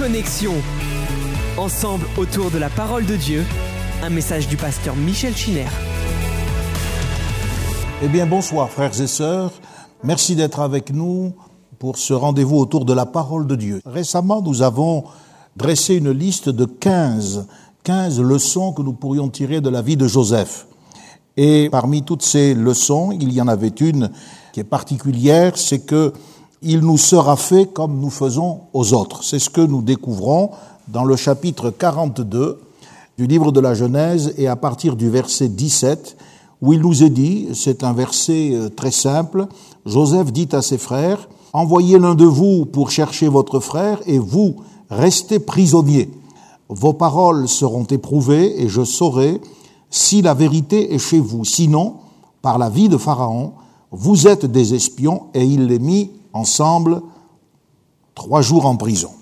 Connexion. Ensemble autour de la parole de Dieu, un message du pasteur Michel Chiner. Eh bien, bonsoir frères et sœurs. Merci d'être avec nous pour ce rendez-vous autour de la parole de Dieu. Récemment, nous avons dressé une liste de 15, 15 leçons que nous pourrions tirer de la vie de Joseph. Et parmi toutes ces leçons, il y en avait une qui est particulière, c'est que il nous sera fait comme nous faisons aux autres. C'est ce que nous découvrons dans le chapitre 42 du livre de la Genèse et à partir du verset 17 où il nous est dit, c'est un verset euh, très simple, Joseph dit à ses frères, Envoyez l'un de vous pour chercher votre frère et vous restez prisonniers. Vos paroles seront éprouvées et je saurai si la vérité est chez vous. Sinon, par la vie de Pharaon, vous êtes des espions et il les mit ensemble trois jours en prison.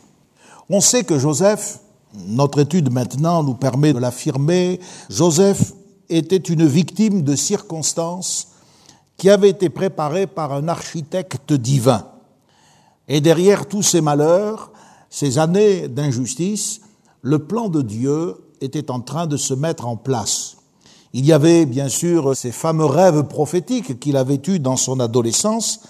On sait que Joseph, notre étude maintenant nous permet de l'affirmer, Joseph était une victime de circonstances qui avaient été préparées par un architecte divin. Et derrière tous ces malheurs, ces années d'injustice, le plan de Dieu était en train de se mettre en place. Il y avait bien sûr ces fameux rêves prophétiques qu'il avait eus dans son adolescence,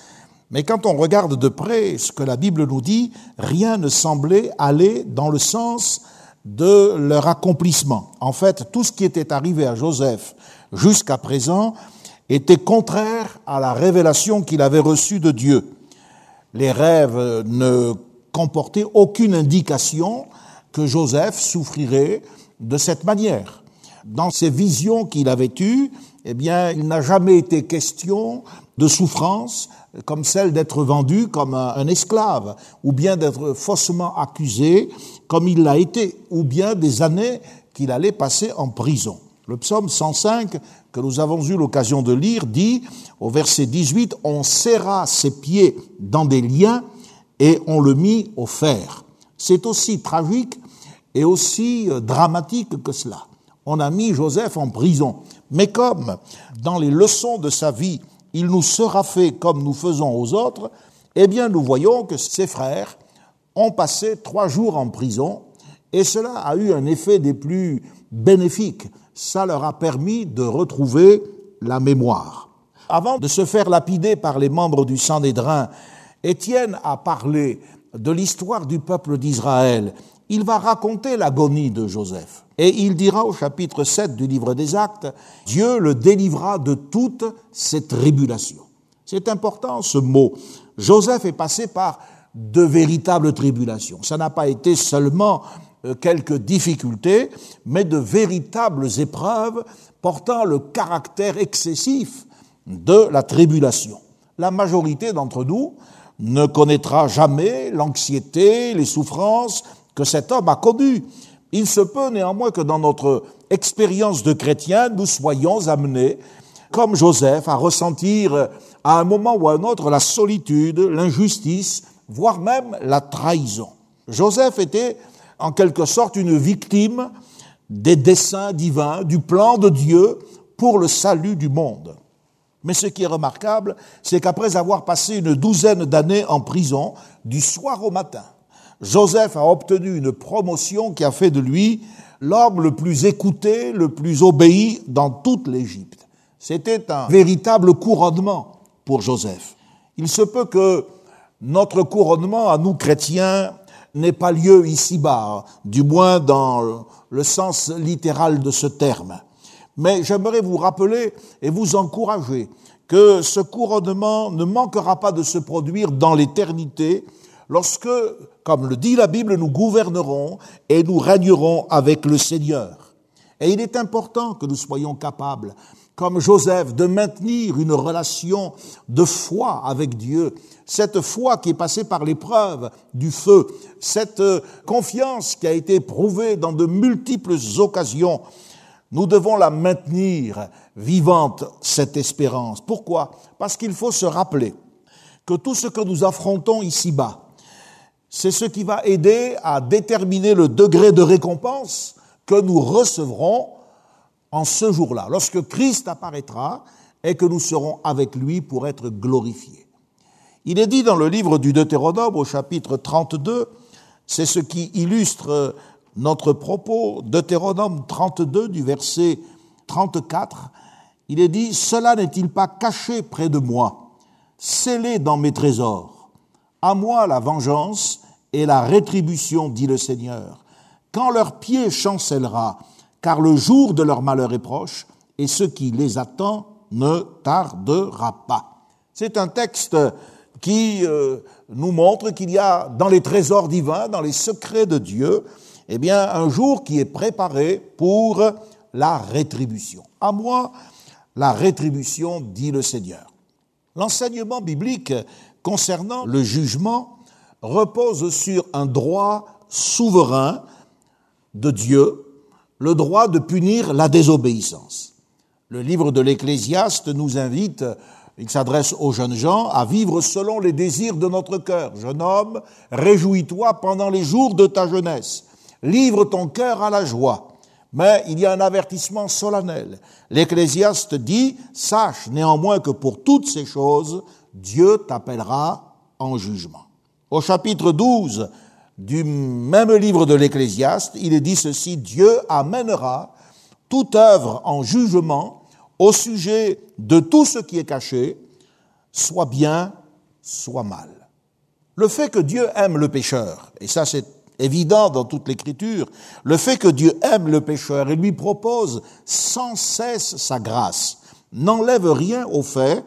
mais quand on regarde de près ce que la Bible nous dit, rien ne semblait aller dans le sens de leur accomplissement. En fait, tout ce qui était arrivé à Joseph jusqu'à présent était contraire à la révélation qu'il avait reçue de Dieu. Les rêves ne comportaient aucune indication que Joseph souffrirait de cette manière. Dans ces visions qu'il avait eues, eh bien, il n'a jamais été question de souffrance comme celle d'être vendu comme un, esclave, ou bien d'être faussement accusé comme il l'a été, ou bien des années qu'il allait passer en prison. Le psaume 105 que nous avons eu l'occasion de lire dit au verset 18, on serra ses pieds dans des liens et on le mit au fer. C'est aussi tragique et aussi euh, dramatique que cela. On a mis Joseph en prison. Mais comme dans les leçons de sa vie, il nous sera fait comme nous faisons aux autres, eh bien nous voyons que ses frères ont passé trois jours en prison et cela a eu un effet des plus bénéfiques. Ça leur a permis de retrouver la mémoire. Avant de se faire lapider par les membres du Sanhédrin, Étienne a parlé de l'histoire du peuple d'Israël. Il va raconter l'agonie de Joseph. Et il dira au chapitre 7 du livre des Actes, Dieu le délivra de toutes ces tribulations. C'est important ce mot. Joseph est passé par de véritables tribulations. Ça n'a pas été seulement euh, quelques difficultés, mais de véritables épreuves portant le caractère excessif de la tribulation. La majorité d'entre nous ne connaîtra jamais l'anxiété, les souffrances que cet homme a connues. Il se peut néanmoins que dans notre expérience de chrétien, nous soyons amenés, comme Joseph, à ressentir à un moment ou à un autre la solitude, l'injustice, voire même la trahison. Joseph était en quelque sorte une victime des desseins divins, du plan de Dieu pour le salut du monde. Mais ce qui est remarquable, c'est qu'après avoir passé une douzaine d'années en prison, du soir au matin, Joseph a obtenu une promotion qui a fait de lui l'homme le plus écouté, le plus obéi dans toute l'Égypte. C'était un véritable couronnement pour Joseph. Il se peut que notre couronnement à nous chrétiens n'ait pas lieu ici-bas, du moins dans le sens littéral de ce terme. Mais j'aimerais vous rappeler et vous encourager que ce couronnement ne manquera pas de se produire dans l'éternité lorsque, comme le dit la Bible, nous gouvernerons et nous régnerons avec le Seigneur. Et il est important que nous soyons capables, comme Joseph, de maintenir une relation de foi avec Dieu, cette foi qui est passée par l'épreuve du feu, cette confiance qui a été prouvée dans de multiples occasions. Nous devons la maintenir vivante, cette espérance. Pourquoi? Parce qu'il faut se rappeler que tout ce que nous affrontons ici-bas, c'est ce qui va aider à déterminer le degré de récompense que nous recevrons en ce jour-là, lorsque Christ apparaîtra et que nous serons avec lui pour être glorifiés. Il est dit dans le livre du Deutéronome au chapitre 32, C'est ce qui illustre notre propos. Deutéronome 32 du verset 34, il est dit, Cela n'est-il pas caché près de moi, scellé dans mes trésors? À moi la vengeance et la rétribution, dit le Seigneur, quand leur pied chancellera, car le jour de leur malheur est proche, et ce qui les attend ne tardera pas. C'est un texte qui euh, nous montre qu'il y a dans les trésors divins, dans les secrets de Dieu, eh bien, un jour qui est préparé pour la rétribution. À moi, la rétribution, dit le Seigneur. L'enseignement biblique concernant le jugement repose sur un droit souverain de Dieu, le droit de punir la désobéissance. Le livre de l'Ecclésiaste nous invite, il s'adresse aux jeunes gens, à vivre selon les désirs de notre cœur. Jeune homme, réjouis-toi pendant les jours de ta jeunesse. Livre ton cœur à la joie. Mais il y a un avertissement solennel. L'Ecclésiaste dit, sache néanmoins que pour toutes ces choses, Dieu t'appellera en jugement. Au chapitre 12 du même livre de l'Ecclésiaste, il est dit ceci, Dieu amènera toute œuvre en jugement au sujet de tout ce qui est caché, soit bien, soit mal. Le fait que Dieu aime le pécheur, et ça c'est évident dans toute l'écriture, le fait que Dieu aime le pécheur et lui propose sans cesse sa grâce, n'enlève rien au fait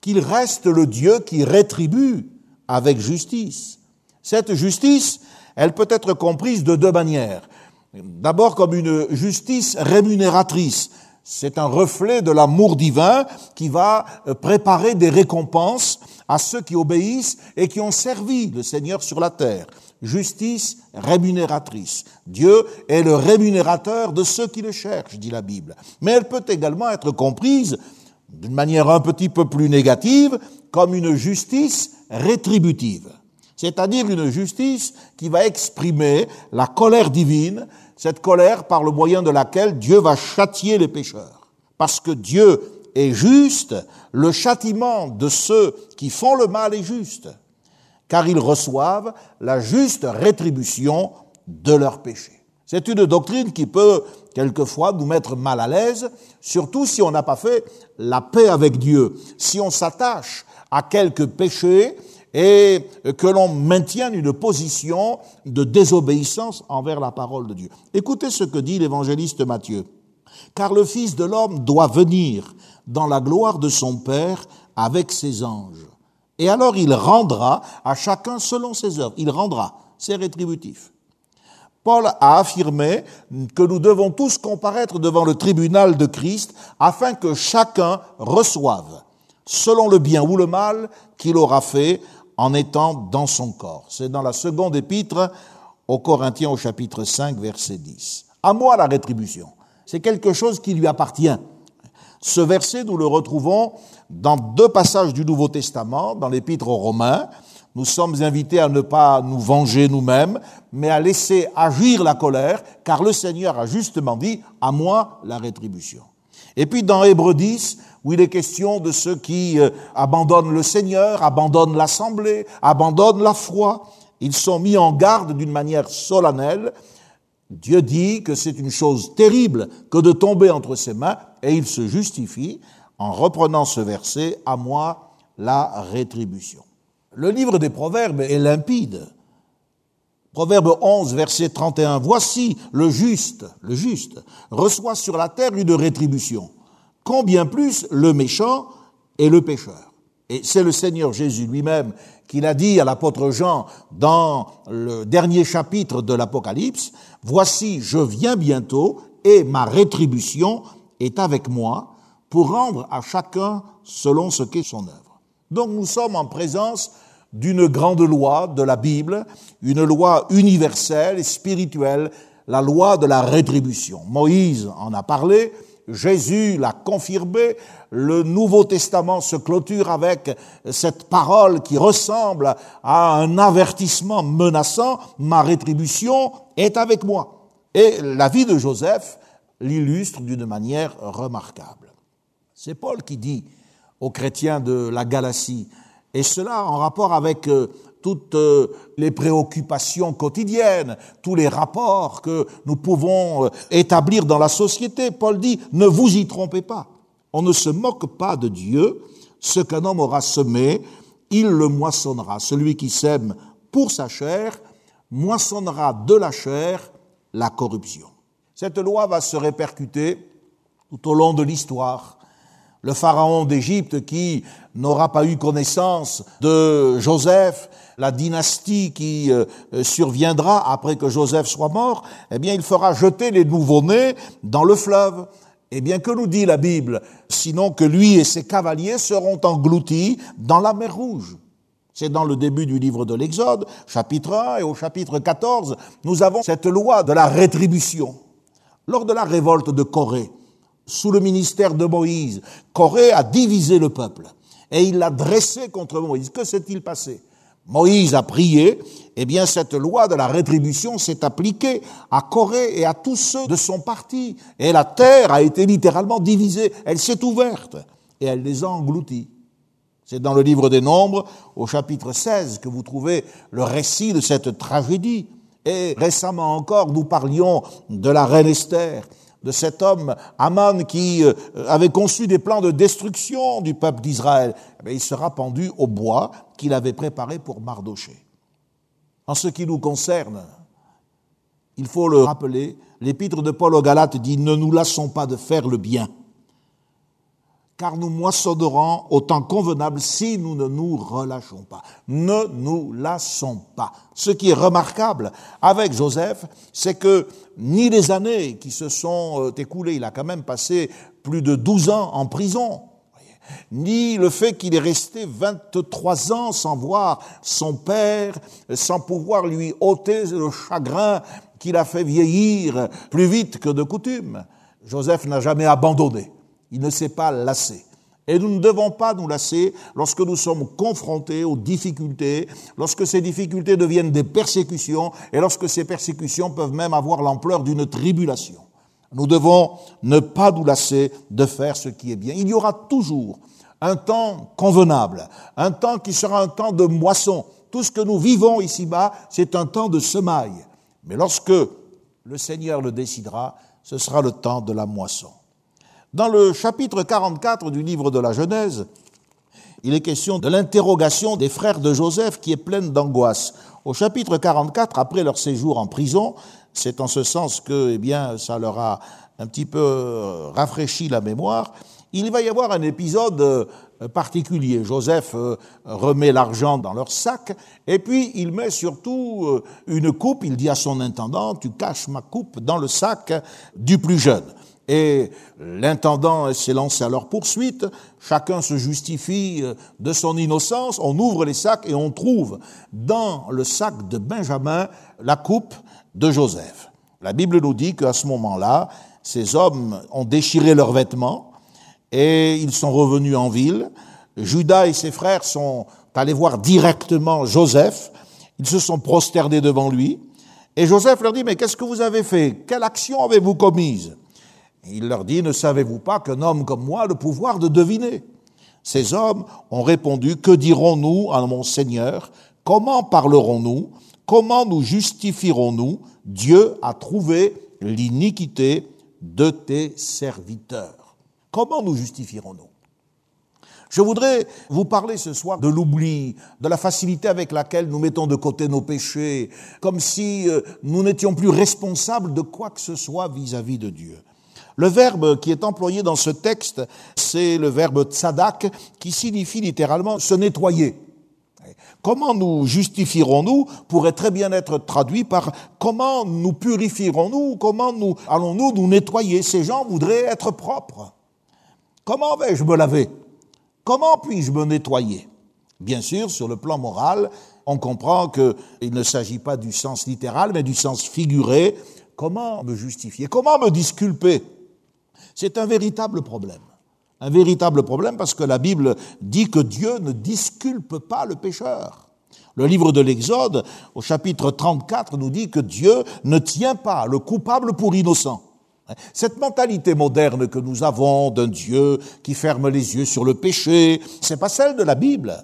qu'il reste le Dieu qui rétribue avec justice. Cette justice, elle peut être comprise de deux manières. D'abord comme une justice rémunératrice. C'est un reflet de l'amour divin qui va préparer des récompenses à ceux qui obéissent et qui ont servi le Seigneur sur la terre justice rémunératrice. Dieu est le rémunérateur de ceux qui le cherchent, dit la Bible. Mais elle peut également être comprise d'une manière un petit peu plus négative comme une justice rétributive. C'est-à-dire une justice qui va exprimer la colère divine, cette colère par le moyen de laquelle Dieu va châtier les pécheurs. Parce que Dieu est juste, le châtiment de ceux qui font le mal est juste car ils reçoivent la juste rétribution de leurs péchés. C'est une doctrine qui peut quelquefois nous mettre mal à l'aise, surtout si on n'a pas fait la paix avec Dieu, si on s'attache à quelques péchés et que l'on maintienne une position de désobéissance envers la parole de Dieu. Écoutez ce que dit l'évangéliste Matthieu. Car le Fils de l'homme doit venir dans la gloire de son Père avec ses anges. Et alors il rendra à chacun selon ses œuvres. Il rendra. C'est rétributif. Paul a affirmé que nous devons tous comparaître devant le tribunal de Christ afin que chacun reçoive, selon le bien ou le mal qu'il aura fait en étant dans son corps. C'est dans la seconde épître aux Corinthiens au chapitre 5 verset 10. À moi la rétribution. C'est quelque chose qui lui appartient. Ce verset, nous le retrouvons dans deux passages du Nouveau Testament, dans l'Épître aux Romains. Nous sommes invités à ne pas nous venger nous-mêmes, mais à laisser agir la colère, car le Seigneur a justement dit, à moi la rétribution. Et puis dans Hébreux 10, où il est question de ceux qui euh, abandonnent le Seigneur, abandonnent l'assemblée, abandonnent la foi, ils sont mis en garde d'une manière solennelle Dieu dit que c'est une chose terrible que de tomber entre ses mains, et il se justifie en reprenant ce verset, à moi la rétribution. Le livre des Proverbes est limpide. Proverbe 11, verset 31. Voici le juste, le juste, reçoit sur la terre une rétribution. Combien plus le méchant et le pécheur. Et c'est le Seigneur Jésus lui-même qu'il a dit à l'apôtre Jean dans le dernier chapitre de l'Apocalypse, Voici, je viens bientôt et ma rétribution est avec moi pour rendre à chacun selon ce qu'est son œuvre. Donc nous sommes en présence d'une grande loi de la Bible, une loi universelle et spirituelle, la loi de la rétribution. Moïse en a parlé, Jésus l'a confirmé, le Nouveau Testament se clôture avec cette parole qui ressemble à un avertissement menaçant, ma rétribution est avec moi. Et la vie de Joseph l'illustre d'une manière remarquable. C'est Paul qui dit aux chrétiens de la Galatie, et cela en rapport avec euh, toutes euh, les préoccupations quotidiennes, tous les rapports que nous pouvons euh, établir dans la société. Paul dit, ne vous y trompez pas. On ne se moque pas de Dieu. Ce qu'un homme aura semé, il le moissonnera. Celui qui sème pour sa chair, moissonnera de la chair la corruption. Cette loi va se répercuter tout au long de l'histoire. Le pharaon d'Égypte qui n'aura pas eu connaissance de Joseph, la dynastie qui euh, surviendra après que Joseph soit mort, eh bien il fera jeter les nouveau-nés dans le fleuve. Eh bien, que nous dit la Bible? Sinon que lui et ses cavaliers seront engloutis dans la mer Rouge. C'est dans le début du livre de l'Exode, chapitre 1 et au chapitre 14, nous avons cette loi de la rétribution. Lors de la révolte de Corée, sous le ministère de Moïse, Corée a divisé le peuple et il l'a dressé contre Moïse. Que s'est-il passé? Moïse a prié, eh bien cette loi de la rétribution s'est appliquée à Corée et à tous ceux de son parti. Et la terre a été littéralement divisée, elle s'est ouverte et elle les a engloutis. C'est dans le livre des Nombres, au chapitre 16, que vous trouvez le récit de cette tragédie. Et récemment encore, nous parlions de la reine Esther, de cet homme, Aman, qui euh, avait conçu des plans de destruction du peuple d'Israël. Eh il sera pendu au bois qu'il avait préparé pour Mardoché. En ce qui nous concerne, il faut le rappeler, l'épître de Paul aux Galates dit, ne nous lassons pas de faire le bien car nous moissonnerons au temps convenable si nous ne nous relâchons pas. Ne nous lassons pas. Ce qui est remarquable avec Joseph, c'est que ni les années qui se sont euh, écoulées, il a quand même passé plus de 12 ans en prison, ni le fait qu'il est resté 23 ans sans voir son père, sans pouvoir lui ôter le chagrin qu'il a fait vieillir plus vite que de coutume. Joseph n'a jamais abandonné. Il ne s'est pas lassé. Et nous ne devons pas nous lasser lorsque nous sommes confrontés aux difficultés, lorsque ces difficultés deviennent des persécutions et lorsque ces persécutions peuvent même avoir l'ampleur d'une tribulation. Nous devons ne pas nous lasser de faire ce qui est bien. Il y aura toujours un temps convenable, un temps qui sera un temps de moisson. Tout ce que nous vivons ici-bas, c'est un temps de semaille. Mais lorsque le Seigneur le décidera, ce sera le temps de la moisson. Dans le chapitre 44 du livre de la Genèse, il est question de l'interrogation des frères de Joseph qui est pleine d'angoisse. Au chapitre 44, après leur séjour en prison, c'est en ce sens que, eh bien, ça leur a un petit peu euh, rafraîchi la mémoire. Il va y avoir un épisode euh, particulier. Joseph euh, remet l'argent dans leur sac et puis il met surtout une coupe. Il dit à son intendant, tu caches ma coupe dans le sac du plus jeune. Et l'intendant s'est lancé à leur poursuite, chacun se justifie euh, de son innocence, on ouvre les sacs et on trouve dans le sac de Benjamin la coupe de Joseph. La Bible nous dit qu'à ce moment-là, ces hommes ont déchiré leurs vêtements et ils sont revenus en ville. Judas et ses frères sont allés voir directement Joseph, ils se sont prosternés devant lui, et Joseph leur dit, mais qu'est-ce que vous avez fait? Quelle action avez-vous commise? Il leur dit, ne savez-vous pas qu'un homme comme moi a le pouvoir de deviner? Ces hommes ont répondu, que dirons-nous à mon Seigneur? Comment parlerons-nous? Comment nous justifierons-nous? Dieu a trouvé l'iniquité de tes serviteurs. Comment nous justifierons-nous? Je voudrais vous parler ce soir de l'oubli, de la facilité avec laquelle nous mettons de côté nos péchés, comme si euh, nous n'étions plus responsables de quoi que ce soit vis-à-vis de Dieu. Le verbe qui est employé dans ce texte, c'est le verbe tzadak, qui signifie littéralement se nettoyer. Comment nous justifierons-nous pourrait très bien être traduit par comment nous purifierons-nous, comment nous allons-nous nous nettoyer? Ces gens voudraient être propres. Comment vais-je me laver? Comment puis-je me nettoyer? Bien sûr, sur le plan moral, on comprend qu'il ne s'agit pas du sens littéral, mais du sens figuré. Comment me justifier? Comment me disculper? C'est un véritable problème. Un véritable problème parce que la Bible dit que Dieu ne disculpe pas le pécheur. Le livre de l'Exode, au chapitre 34, nous dit que Dieu ne tient pas le coupable pour innocent. Cette mentalité moderne que nous avons d'un Dieu qui ferme les yeux sur le péché, c'est pas celle de la Bible.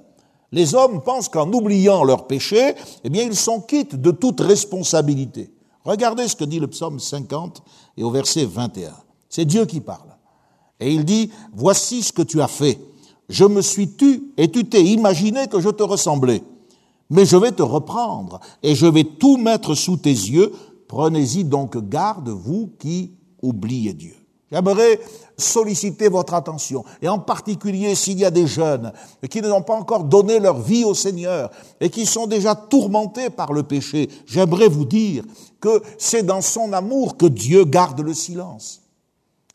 Les hommes pensent qu'en oubliant leurs péchés, eh ils sont quittes de toute responsabilité. Regardez ce que dit le psaume 50 et au verset 21. C'est Dieu qui parle. Et il dit, voici ce que tu as fait. Je me suis tu et tu t'es imaginé que je te ressemblais. Mais je vais te reprendre et je vais tout mettre sous tes yeux. Prenez-y donc garde, vous qui oubliez Dieu. J'aimerais solliciter votre attention, et en particulier s'il y a des jeunes qui n'ont pas encore donné leur vie au Seigneur et qui sont déjà tourmentés par le péché, j'aimerais vous dire que c'est dans son amour que Dieu garde le silence.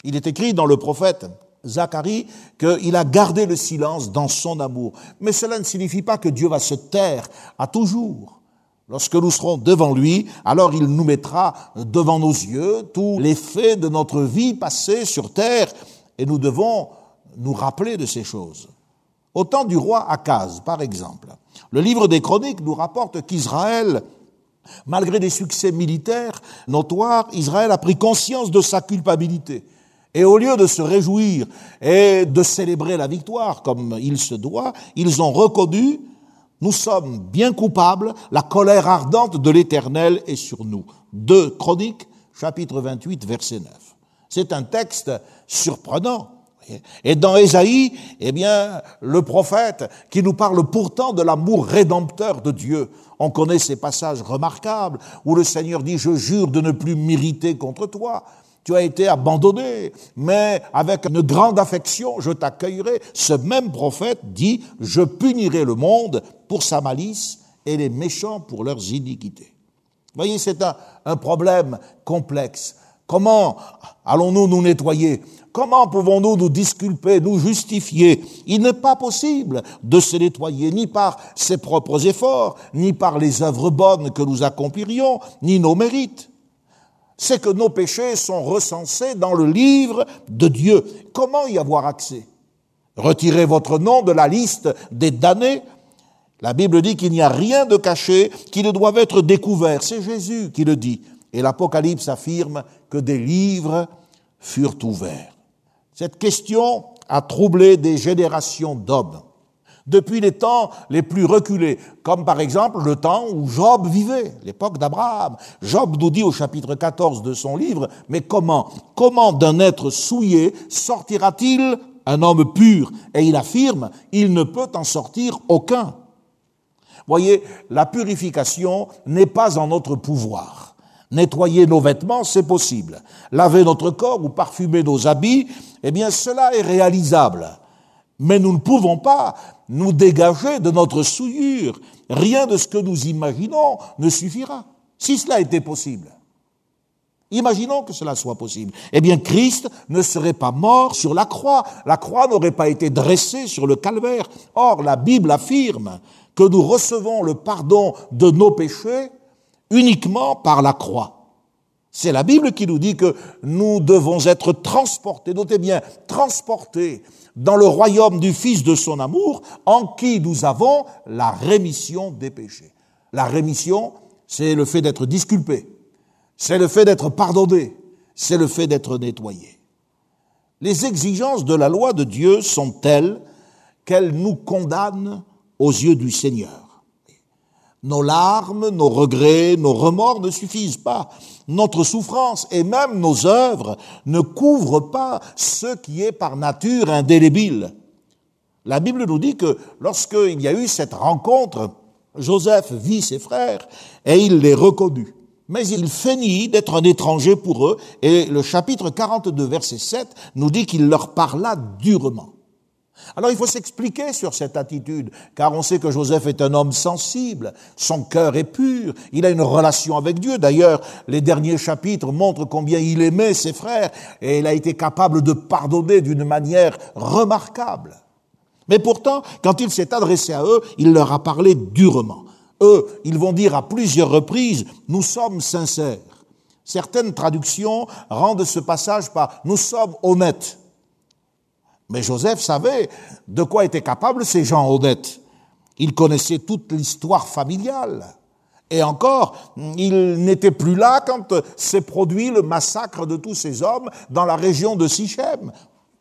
Il est écrit dans le prophète Zacharie qu'il a gardé le silence dans son amour. Mais cela ne signifie pas que Dieu va se taire à toujours. Lorsque nous serons devant lui, alors il nous mettra devant nos yeux tous les faits de notre vie passée sur terre et nous devons nous rappeler de ces choses. Au temps du roi Akaz, par exemple, le livre des chroniques nous rapporte qu'Israël, malgré des succès militaires notoires, Israël a pris conscience de sa culpabilité. Et au lieu de se réjouir et de célébrer la victoire comme il se doit, ils ont reconnu nous sommes bien coupables, la colère ardente de l'Éternel est sur nous. Deux Chroniques, chapitre 28, verset 9. C'est un texte surprenant. Et dans Ésaïe, eh bien, le prophète qui nous parle pourtant de l'amour rédempteur de Dieu. On connaît ces passages remarquables où le Seigneur dit, je jure de ne plus m'irriter contre toi tu as été abandonné, mais avec une grande affection, je t'accueillerai. Ce même prophète dit, je punirai le monde pour sa malice et les méchants pour leurs iniquités. Vous voyez, c'est un, un problème complexe. Comment allons-nous nous nettoyer? Comment pouvons-nous nous disculper, nous justifier? Il n'est pas possible de se nettoyer ni par ses propres efforts, ni par les œuvres bonnes que nous accomplirions, ni nos mérites c'est que nos péchés sont recensés dans le livre de Dieu. Comment y avoir accès? Retirez votre nom de la liste des damnés. La Bible dit qu'il n'y a rien de caché qui ne doive être découvert. C'est Jésus qui le dit. Et l'Apocalypse affirme que des livres furent ouverts. Cette question a troublé des générations d'hommes depuis les temps les plus reculés, comme par exemple le temps où Job vivait, l'époque d'Abraham. Job nous dit au chapitre 14 de son livre, mais comment, comment d'un être souillé sortira-t-il un homme pur? Et il affirme, il ne peut en sortir aucun. Voyez, la purification n'est pas en notre pouvoir. Nettoyer nos vêtements, c'est possible. Laver notre corps ou parfumer nos habits, eh bien cela est réalisable. Mais nous ne pouvons pas nous dégager de notre souillure. Rien de ce que nous imaginons ne suffira. Si cela était possible. Imaginons que cela soit possible. Eh bien, Christ ne serait pas mort sur la croix. La croix n'aurait pas été dressée sur le calvaire. Or, la Bible affirme que nous recevons le pardon de nos péchés uniquement par la croix. C'est la Bible qui nous dit que nous devons être transportés, notez bien, transportés dans le royaume du Fils de son amour, en qui nous avons la rémission des péchés. La rémission, c'est le fait d'être disculpé, c'est le fait d'être pardonné, c'est le fait d'être nettoyé. Les exigences de la loi de Dieu sont telles qu'elles nous condamnent aux yeux du Seigneur? Nos larmes, nos regrets, nos remords ne suffisent pas. Notre souffrance et même nos œuvres ne couvrent pas ce qui est par nature indélébile. La Bible nous dit que lorsqu'il y a eu cette rencontre, Joseph vit ses frères et il les reconnut. Mais il feignit d'être un étranger pour eux et le chapitre 42 verset 7 nous dit qu'il leur parla durement. Alors il faut s'expliquer sur cette attitude, car on sait que Joseph est un homme sensible, son cœur est pur, il a une relation avec Dieu. D'ailleurs, les derniers chapitres montrent combien il aimait ses frères et il a été capable de pardonner d'une manière remarquable. Mais pourtant, quand il s'est adressé à eux, il leur a parlé durement. Eux, ils vont dire à plusieurs reprises, nous sommes sincères. Certaines traductions rendent ce passage par nous sommes honnêtes. Mais Joseph savait de quoi étaient capables ces gens honnêtes. Il connaissait toute l'histoire familiale. Et encore, il n'était plus là quand s'est produit le massacre de tous ces hommes dans la région de Sichem.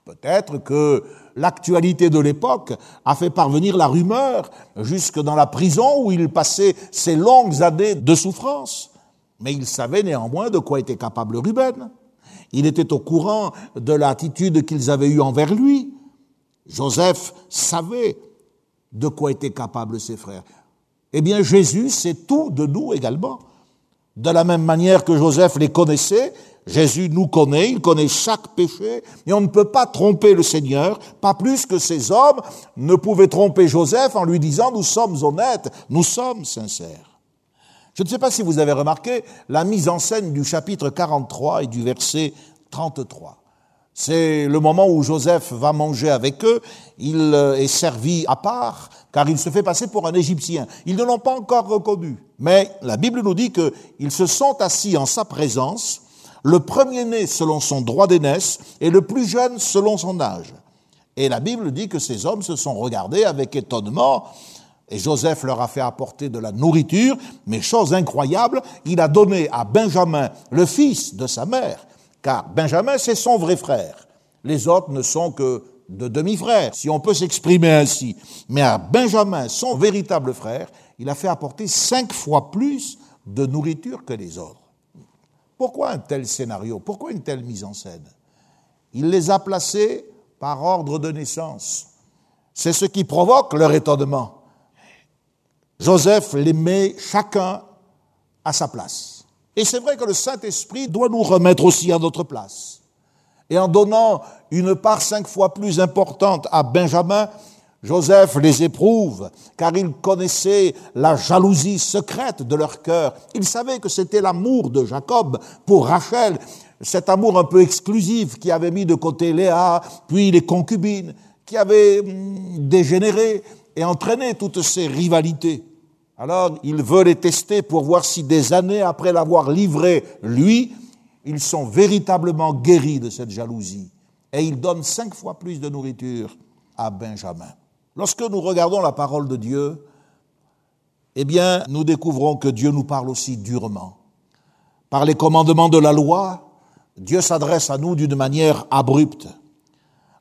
Peut-être que l'actualité de l'époque a fait parvenir la rumeur jusque dans la prison où il passait ses longues années de souffrance. Mais il savait néanmoins de quoi était capable Ruben. Il était au courant de l'attitude qu'ils avaient eue envers lui. Joseph savait de quoi étaient capables ses frères. Eh bien, Jésus sait tout de nous également. De la même manière que Joseph les connaissait, Jésus nous connaît, il connaît chaque péché, et on ne peut pas tromper le Seigneur, pas plus que ces hommes ne pouvaient tromper Joseph en lui disant nous sommes honnêtes, nous sommes sincères. Je ne sais pas si vous avez remarqué la mise en scène du chapitre 43 et du verset 33. C'est le moment où Joseph va manger avec eux. Il euh, est servi à part, car il se fait passer pour un Égyptien. Ils ne l'ont pas encore reconnu. Mais la Bible nous dit qu'ils se sont assis en sa présence, le premier-né selon son droit d'aînesse et le plus jeune selon son âge. Et la Bible dit que ces hommes se sont regardés avec étonnement, et Joseph leur a fait apporter de la nourriture, mais chose incroyable, il a donné à Benjamin, le fils de sa mère, car Benjamin, c'est son vrai frère. Les autres ne sont que de demi-frères, si on peut s'exprimer ainsi. Mais à Benjamin, son véritable frère, il a fait apporter cinq fois plus de nourriture que les autres. Pourquoi un tel scénario? Pourquoi une telle mise en scène? Il les a placés par ordre de naissance. C'est ce qui provoque leur étonnement. Joseph les met chacun à sa place. Et c'est vrai que le Saint-Esprit doit nous remettre aussi à notre place. Et en donnant une part cinq fois plus importante à Benjamin, Joseph les éprouve, car il connaissait la jalousie secrète de leur cœur. Il savait que c'était l'amour de Jacob pour Rachel, cet amour un peu exclusif qui avait mis de côté Léa, puis les concubines, qui avait hum, dégénéré et entraîné toutes ces rivalités. Alors, il veut les tester pour voir si des années après l'avoir livré, lui, ils sont véritablement guéris de cette jalousie. Et il donne cinq fois plus de nourriture à Benjamin. Lorsque nous regardons la parole de Dieu, eh bien, nous découvrons que Dieu nous parle aussi durement. Par les commandements de la loi, Dieu s'adresse à nous d'une manière abrupte.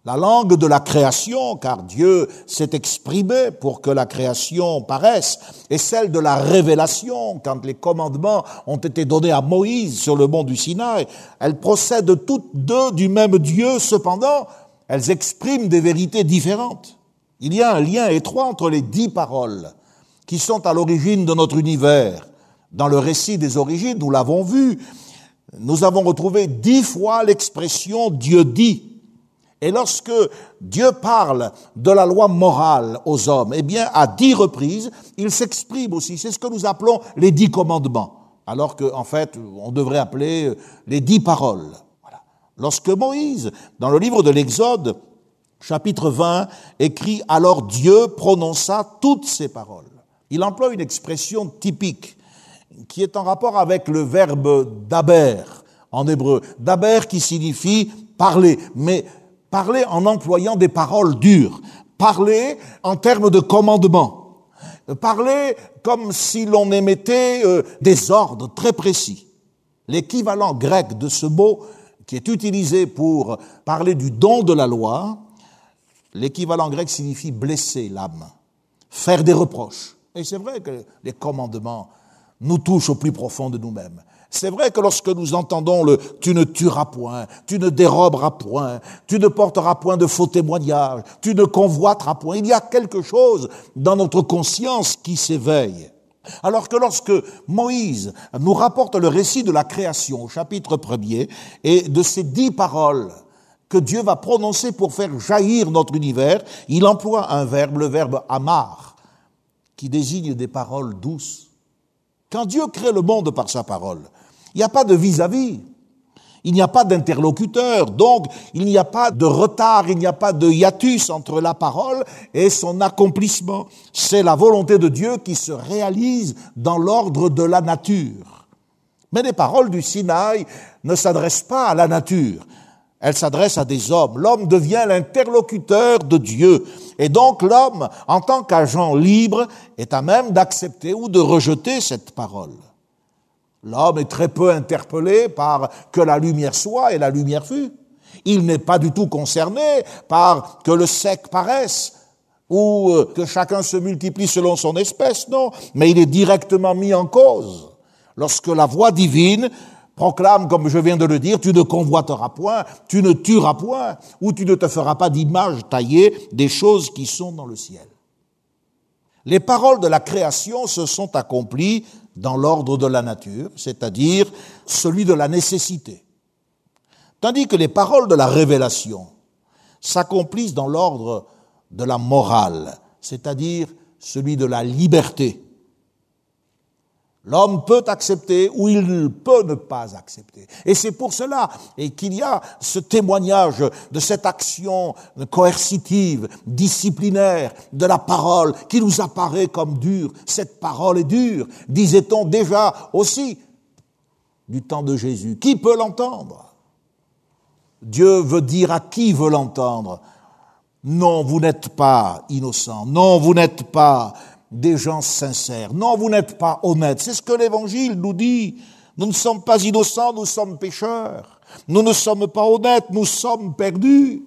La langue de la création, car Dieu s'est exprimé pour que la création paraisse, et celle de la révélation, quand les commandements ont été donnés à Moïse sur le mont du Sinaï. Elles procèdent toutes deux du même Dieu, cependant, elles expriment des vérités différentes. Il y a un lien étroit entre les dix paroles qui sont à l'origine de notre univers. Dans le récit des origines, nous l'avons vu, nous avons retrouvé dix fois l'expression Dieu dit. Et lorsque Dieu parle de la loi morale aux hommes, eh bien, à dix reprises, il s'exprime aussi. C'est ce que nous appelons les dix commandements. Alors qu'en en fait, on devrait appeler les dix paroles. Voilà. Lorsque Moïse, dans le livre de l'Exode, chapitre 20, écrit Alors Dieu prononça toutes ces paroles. Il emploie une expression typique qui est en rapport avec le verbe daber en hébreu. Daber qui signifie parler, mais parler en employant des paroles dures, parler en termes de commandement, parler comme si l'on émettait euh, des ordres très précis. L'équivalent grec de ce mot qui est utilisé pour parler du don de la loi, l'équivalent grec signifie blesser l'âme, faire des reproches. Et c'est vrai que les commandements nous touchent au plus profond de nous-mêmes. C'est vrai que lorsque nous entendons le tu ne tueras point, tu ne déroberas point, tu ne porteras point de faux témoignages, tu ne convoiteras point, il y a quelque chose dans notre conscience qui s'éveille. Alors que lorsque Moïse nous rapporte le récit de la création au chapitre premier et de ces dix paroles que Dieu va prononcer pour faire jaillir notre univers, il emploie un verbe, le verbe amar, qui désigne des paroles douces. Quand Dieu crée le monde par sa parole, il n'y a pas de vis-à-vis. Il n'y a pas d'interlocuteur, donc il n'y a pas de retard, il n'y a pas de hiatus entre la parole et son accomplissement. C'est la volonté de Dieu qui se réalise dans l'ordre de la nature. Mais les paroles du Sinaï ne s'adressent pas à la nature, elles s'adressent à des hommes. L'homme devient l'interlocuteur de Dieu. Et donc l'homme, en tant qu'agent libre, est à même d'accepter ou de rejeter cette parole. L'homme est très peu interpellé par que la lumière soit et la lumière fut. Il n'est pas du tout concerné par que le sec paraisse ou euh, que chacun se multiplie selon son espèce, non, mais il est directement mis en cause lorsque la voix divine proclame, comme je viens de le dire, tu ne convoiteras point, tu ne tueras point, ou tu ne te feras pas d'image taillée des choses qui sont dans le ciel. Les paroles de la création se sont accomplies dans l'ordre de la nature, c'est-à-dire celui de la nécessité. Tandis que les paroles de la révélation s'accomplissent dans l'ordre de la morale, c'est-à-dire celui de la liberté. L'homme peut accepter ou il peut ne pas accepter. Et c'est pour cela qu'il y a ce témoignage de cette action coercitive, disciplinaire de la parole qui nous apparaît comme dure. Cette parole est dure, disait-on déjà aussi du temps de Jésus. Qui peut l'entendre? Dieu veut dire à qui veut l'entendre? Non, vous n'êtes pas innocent. Non, vous n'êtes pas des gens sincères. Non, vous n'êtes pas honnêtes. C'est ce que l'Évangile nous dit. Nous ne sommes pas innocents, nous sommes pécheurs. Nous ne sommes pas honnêtes, nous sommes perdus.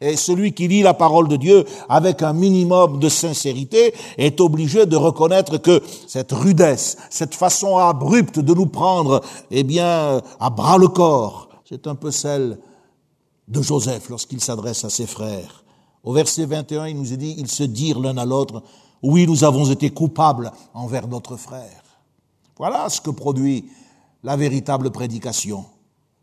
Et celui qui lit la parole de Dieu avec un minimum de sincérité est obligé de reconnaître que cette rudesse, cette façon abrupte de nous prendre, eh bien, à bras le corps, c'est un peu celle de Joseph lorsqu'il s'adresse à ses frères. Au verset 21, il nous est dit, ils se dirent l'un à l'autre, oui, nous avons été coupables envers notre frère. Voilà ce que produit la véritable prédication.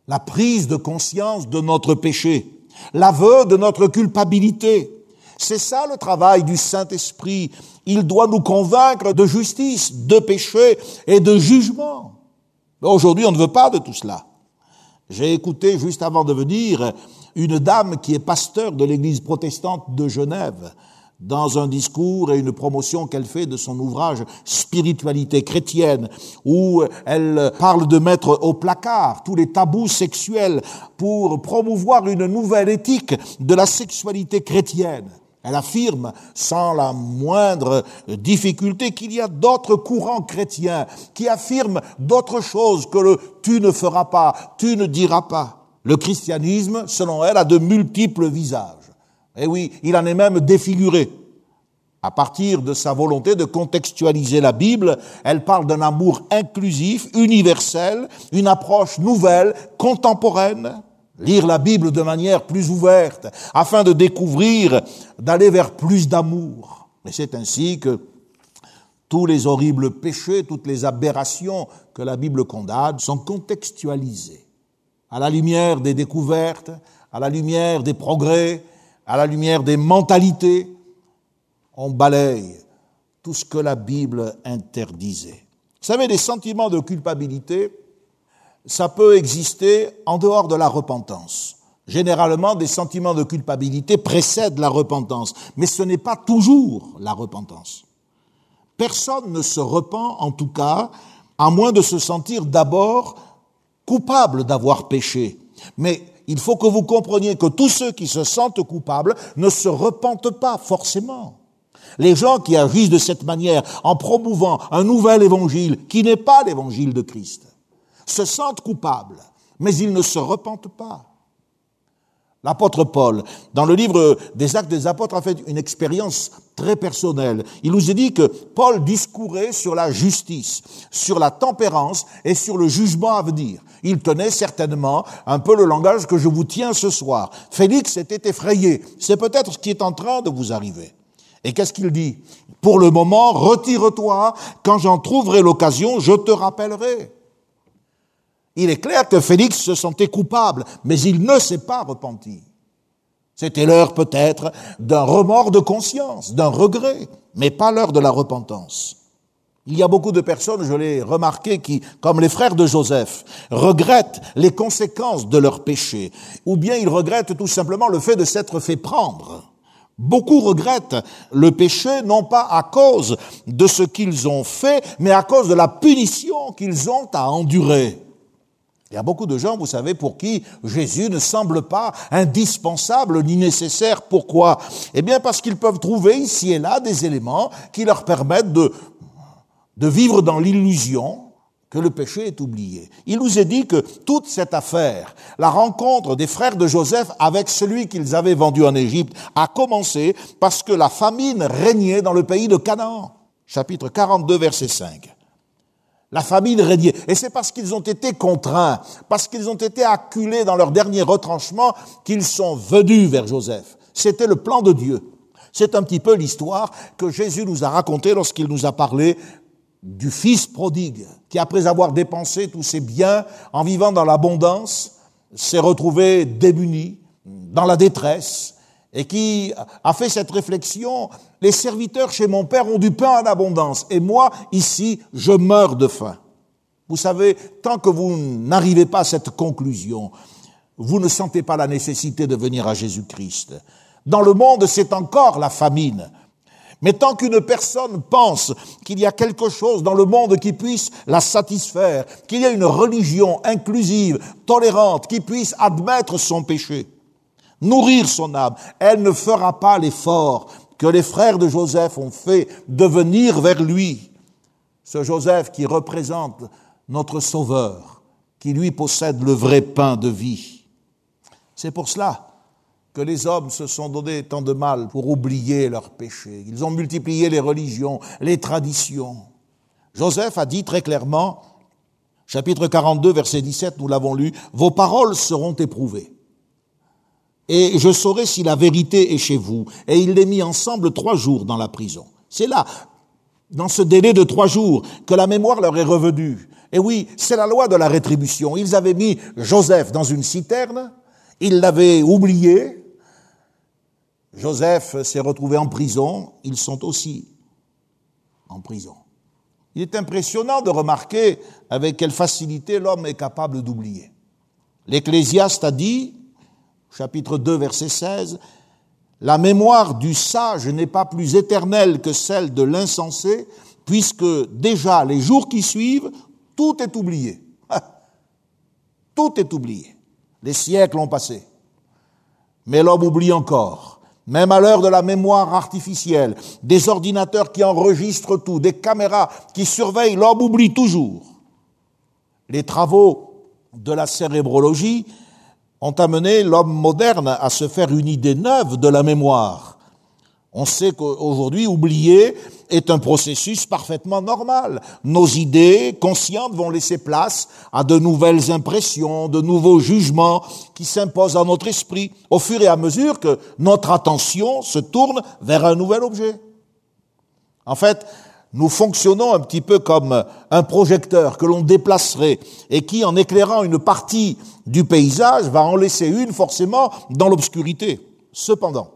La prise de conscience de notre péché, l'aveu de notre culpabilité. C'est ça le travail du Saint-Esprit. Il doit nous convaincre de justice, de péché et de jugement. Aujourd'hui, on ne veut pas de tout cela. J'ai écouté juste avant de venir une dame qui est pasteur de l'église protestante de Genève dans un discours et une promotion qu'elle fait de son ouvrage Spiritualité chrétienne, où elle parle de mettre au placard tous les tabous sexuels pour promouvoir une nouvelle éthique de la sexualité chrétienne. Elle affirme sans la moindre difficulté qu'il y a d'autres courants chrétiens qui affirment d'autres choses que le tu ne feras pas, tu ne diras pas. Le christianisme, selon elle, a de multiples visages. Et eh oui, il en est même défiguré. À partir de sa volonté de contextualiser la Bible, elle parle d'un amour inclusif, universel, une approche nouvelle, contemporaine. Lire la Bible de manière plus ouverte, afin de découvrir, d'aller vers plus d'amour. Et c'est ainsi que tous les horribles péchés, toutes les aberrations que la Bible condamne sont contextualisés à la lumière des découvertes, à la lumière des progrès, à la lumière des mentalités, on balaye tout ce que la Bible interdisait. Vous savez, les sentiments de culpabilité, ça peut exister en dehors de la repentance. Généralement, des sentiments de culpabilité précèdent la repentance, mais ce n'est pas toujours la repentance. Personne ne se repent, en tout cas, à moins de se sentir d'abord coupable d'avoir péché. Mais il faut que vous compreniez que tous ceux qui se sentent coupables ne se repentent pas forcément. Les gens qui agissent de cette manière en promouvant un nouvel évangile qui n'est pas l'évangile de Christ se sentent coupables, mais ils ne se repentent pas. L'apôtre Paul, dans le livre des Actes des Apôtres, a fait une expérience très personnelle. Il nous a dit que Paul discourait sur la justice, sur la tempérance et sur le jugement à venir. Il tenait certainement un peu le langage que je vous tiens ce soir. Félix était effrayé. C'est peut-être ce qui est en train de vous arriver. Et qu'est-ce qu'il dit? Pour le moment, retire-toi. Quand j'en trouverai l'occasion, je te rappellerai. Il est clair que Félix se sentait coupable, mais il ne s'est pas repenti. C'était l'heure peut-être d'un remords de conscience, d'un regret, mais pas l'heure de la repentance. Il y a beaucoup de personnes, je l'ai remarqué, qui, comme les frères de Joseph, regrettent les conséquences de leur péché, ou bien ils regrettent tout simplement le fait de s'être fait prendre. Beaucoup regrettent le péché, non pas à cause de ce qu'ils ont fait, mais à cause de la punition qu'ils ont à endurer. Il y a beaucoup de gens, vous savez, pour qui Jésus ne semble pas indispensable ni nécessaire. Pourquoi? Eh bien parce qu'ils peuvent trouver ici et là des éléments qui leur permettent de, de vivre dans l'illusion que le péché est oublié. Il nous est dit que toute cette affaire, la rencontre des frères de Joseph avec celui qu'ils avaient vendu en Égypte, a commencé parce que la famine régnait dans le pays de Canaan. Chapitre 42, verset 5. La famine régnait. Et c'est parce qu'ils ont été contraints, parce qu'ils ont été acculés dans leur dernier retranchement, qu'ils sont venus vers Joseph. C'était le plan de Dieu. C'est un petit peu l'histoire que Jésus nous a racontée lorsqu'il nous a parlé du fils prodigue, qui après avoir dépensé tous ses biens en vivant dans l'abondance, s'est retrouvé démuni, dans la détresse, et qui a fait cette réflexion, les serviteurs chez mon père ont du pain en abondance, et moi, ici, je meurs de faim. Vous savez, tant que vous n'arrivez pas à cette conclusion, vous ne sentez pas la nécessité de venir à Jésus-Christ. Dans le monde, c'est encore la famine. Mais tant qu'une personne pense qu'il y a quelque chose dans le monde qui puisse la satisfaire, qu'il y a une religion inclusive, tolérante, qui puisse admettre son péché, nourrir son âme, elle ne fera pas l'effort que les frères de Joseph ont fait de venir vers lui. Ce Joseph qui représente notre Sauveur, qui lui possède le vrai pain de vie. C'est pour cela que les hommes se sont donné tant de mal pour oublier leurs péchés. Ils ont multiplié les religions, les traditions. Joseph a dit très clairement, chapitre 42, verset 17, nous l'avons lu, Vos paroles seront éprouvées. Et je saurai si la vérité est chez vous. Et il les mit ensemble trois jours dans la prison. C'est là, dans ce délai de trois jours, que la mémoire leur est revenue. Et oui, c'est la loi de la rétribution. Ils avaient mis Joseph dans une citerne, ils l'avaient oublié, Joseph s'est retrouvé en prison, ils sont aussi en prison. Il est impressionnant de remarquer avec quelle facilité l'homme est capable d'oublier. L'Ecclésiaste a dit, chapitre 2, verset 16, La mémoire du sage n'est pas plus éternelle que celle de l'insensé, puisque déjà les jours qui suivent, tout est oublié. Tout est oublié. Les siècles ont passé. Mais l'homme oublie encore même à l'heure de la mémoire artificielle, des ordinateurs qui enregistrent tout, des caméras qui surveillent, l'homme oublie toujours. Les travaux de la cérébrologie ont amené l'homme moderne à se faire une idée neuve de la mémoire. On sait qu'aujourd'hui, oublier est un processus parfaitement normal. Nos idées conscientes vont laisser place à de nouvelles impressions, de nouveaux jugements qui s'imposent à notre esprit au fur et à mesure que notre attention se tourne vers un nouvel objet. En fait, nous fonctionnons un petit peu comme un projecteur que l'on déplacerait et qui, en éclairant une partie du paysage, va en laisser une forcément dans l'obscurité. Cependant,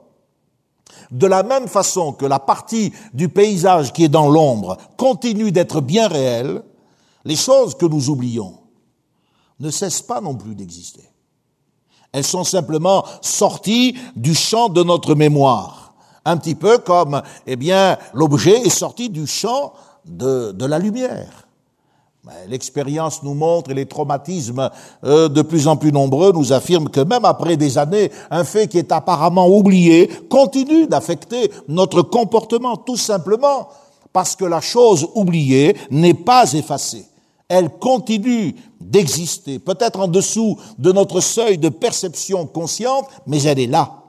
de la même façon que la partie du paysage qui est dans l'ombre continue d'être bien réelle, les choses que nous oublions ne cessent pas non plus d'exister. Elles sont simplement sorties du champ de notre mémoire. Un petit peu comme, eh bien, l'objet est sorti du champ de, la lumière. L'expérience nous montre et les traumatismes euh, de plus en plus nombreux nous affirment que même après des années, un fait qui est apparemment oublié continue d'affecter notre comportement tout simplement parce que la chose oubliée n'est pas effacée. Elle continue d'exister, peut-être en dessous de notre seuil de perception consciente, mais elle est là.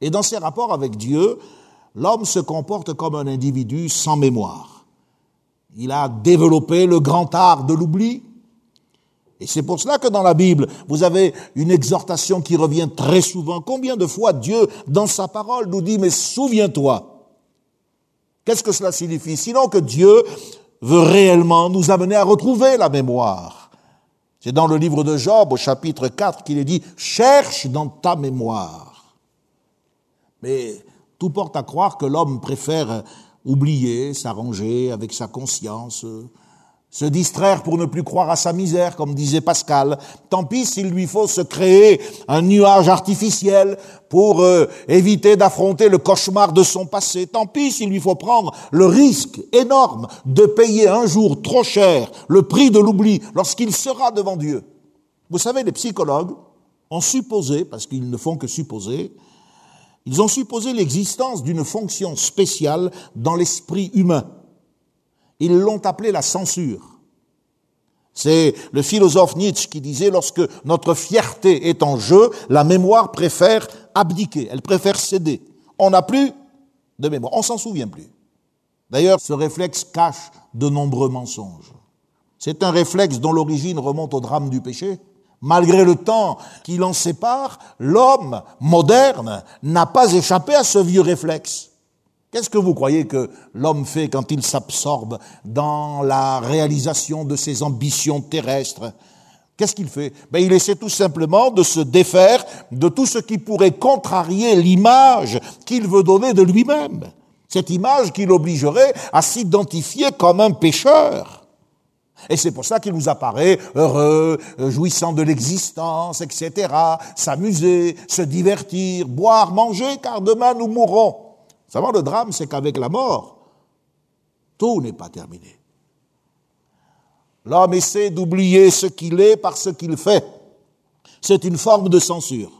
Et dans ses rapports avec Dieu, l'homme se comporte comme un individu sans mémoire. Il a développé le grand art de l'oubli. Et c'est pour cela que dans la Bible, vous avez une exhortation qui revient très souvent. Combien de fois Dieu, dans sa parole, nous dit, mais souviens-toi. Qu'est-ce que cela signifie? Sinon que Dieu veut réellement nous amener à retrouver la mémoire. C'est dans le livre de Job, au chapitre 4, qu'il est dit, cherche dans ta mémoire. Mais tout porte à croire que l'homme préfère oublier, s'arranger avec sa conscience, se distraire pour ne plus croire à sa misère, comme disait Pascal. Tant pis s'il lui faut se créer un nuage artificiel pour euh, éviter d'affronter le cauchemar de son passé. Tant pis s'il lui faut prendre le risque énorme de payer un jour trop cher le prix de l'oubli lorsqu'il sera devant Dieu. Vous savez, les psychologues ont supposé, parce qu'ils ne font que supposer, ils ont supposé l'existence d'une fonction spéciale dans l'esprit humain. Ils l'ont appelée la censure. C'est le philosophe Nietzsche qui disait lorsque notre fierté est en jeu, la mémoire préfère abdiquer, elle préfère céder. On n'a plus de mémoire, on s'en souvient plus. D'ailleurs, ce réflexe cache de nombreux mensonges. C'est un réflexe dont l'origine remonte au drame du péché. Malgré le temps qui l'en sépare, l'homme moderne n'a pas échappé à ce vieux réflexe. Qu'est-ce que vous croyez que l'homme fait quand il s'absorbe dans la réalisation de ses ambitions terrestres? Qu'est-ce qu'il fait? Ben, Il essaie tout simplement de se défaire de tout ce qui pourrait contrarier l'image qu'il veut donner de lui-même. Cette image qui l'obligerait à s'identifier comme un pécheur. Et c'est pour ça qu'il nous apparaît heureux, jouissant de l'existence, etc., s'amuser, se divertir, boire, manger, car demain nous mourrons. Savoir le drame, c'est qu'avec la mort, tout n'est pas terminé. L'homme essaie d'oublier ce qu'il est par ce qu'il fait. C'est une forme de censure.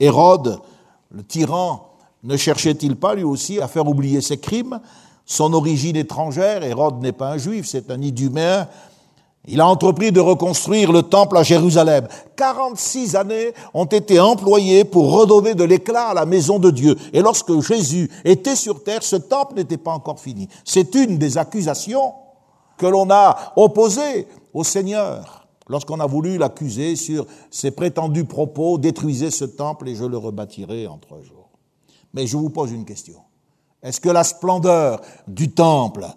Hérode, le tyran, ne cherchait-il pas lui aussi à faire oublier ses crimes, son origine étrangère Hérode n'est pas un juif, c'est un iduméen il a entrepris de reconstruire le temple à Jérusalem. 46 années ont été employées pour redonner de l'éclat à la maison de Dieu. Et lorsque Jésus était sur terre, ce temple n'était pas encore fini. C'est une des accusations que l'on a opposées au Seigneur lorsqu'on a voulu l'accuser sur ses prétendus propos, détruisez ce temple et je le rebâtirai en trois jours. Mais je vous pose une question. Est-ce que la splendeur du temple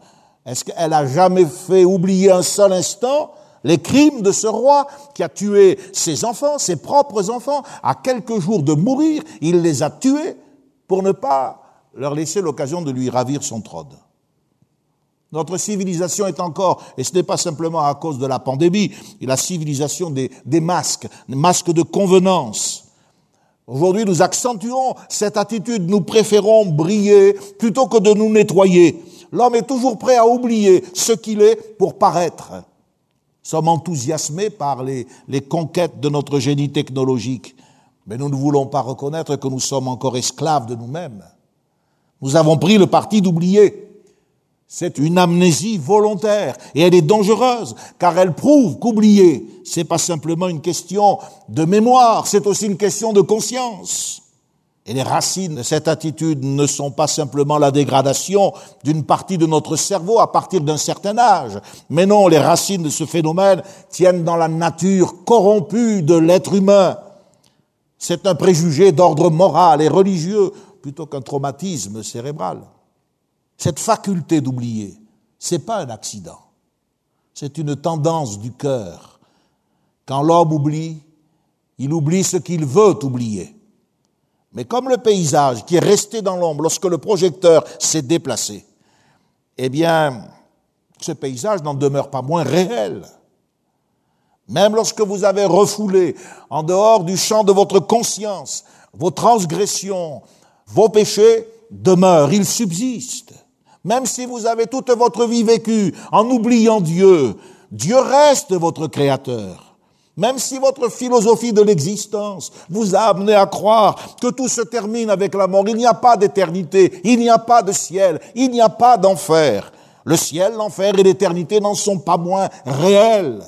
est-ce qu'elle a jamais fait oublier un seul instant les crimes de ce roi qui a tué ses enfants, ses propres enfants, à quelques jours de mourir, il les a tués pour ne pas leur laisser l'occasion de lui ravir son trône? Notre civilisation est encore, et ce n'est pas simplement à cause de la pandémie, la civilisation des, masques, des masques de convenance. Aujourd'hui, nous accentuons cette attitude, nous préférons briller plutôt que de nous nettoyer. L'homme est toujours prêt à oublier ce qu'il est pour paraître. Nous sommes enthousiasmés par les, les conquêtes de notre génie technologique, mais nous ne voulons pas reconnaître que nous sommes encore esclaves de nous-mêmes. Nous avons pris le parti d'oublier. C'est une amnésie volontaire et elle est dangereuse car elle prouve qu'oublier, c'est pas simplement une question de mémoire, c'est aussi une question de conscience. Et les racines de cette attitude ne sont pas simplement la dégradation d'une partie de notre cerveau à partir d'un certain âge, mais non, les racines de ce phénomène tiennent dans la nature corrompue de l'être humain. C'est un préjugé d'ordre moral et religieux plutôt qu'un traumatisme cérébral. Cette faculté d'oublier, c'est pas un accident. C'est une tendance du cœur. Quand l'homme oublie, il oublie ce qu'il veut oublier. Mais comme le paysage qui est resté dans l'ombre lorsque le projecteur s'est déplacé, eh bien, ce paysage n'en demeure pas moins réel. Même lorsque vous avez refoulé en dehors du champ de votre conscience vos transgressions, vos péchés demeurent, ils subsistent. Même si vous avez toute votre vie vécue en oubliant Dieu, Dieu reste votre créateur. Même si votre philosophie de l'existence vous a amené à croire que tout se termine avec la mort, il n'y a pas d'éternité, il n'y a pas de ciel, il n'y a pas d'enfer. Le ciel, l'enfer et l'éternité n'en sont pas moins réels.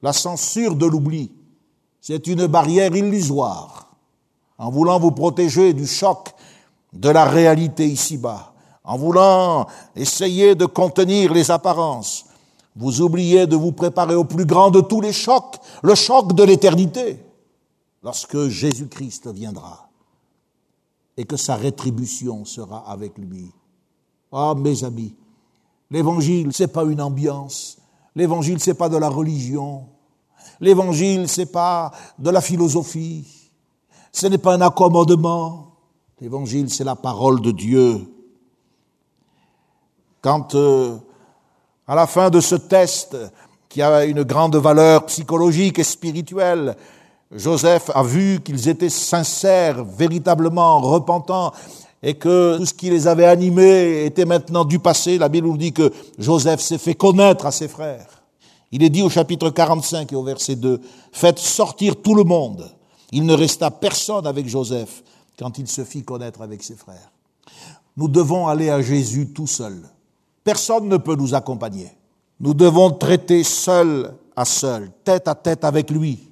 La censure de l'oubli, c'est une barrière illusoire. En voulant vous protéger du choc de la réalité ici-bas, en voulant essayer de contenir les apparences, vous oubliez de vous préparer au plus grand de tous les chocs, le choc de l'éternité, lorsque Jésus-Christ viendra et que sa rétribution sera avec lui. Ah, mes amis, l'évangile, c'est pas une ambiance. L'évangile, c'est pas de la religion. L'évangile, c'est pas de la philosophie. Ce n'est pas un accommodement. L'évangile, c'est la parole de Dieu. Quand euh, à la fin de ce test, qui a une grande valeur psychologique et spirituelle, Joseph a vu qu'ils étaient sincères, véritablement repentants, et que tout ce qui les avait animés était maintenant du passé. La Bible nous dit que Joseph s'est fait connaître à ses frères. Il est dit au chapitre 45 et au verset 2, Faites sortir tout le monde. Il ne resta personne avec Joseph quand il se fit connaître avec ses frères. Nous devons aller à Jésus tout seul. Personne ne peut nous accompagner. Nous devons traiter seul à seul, tête à tête avec lui.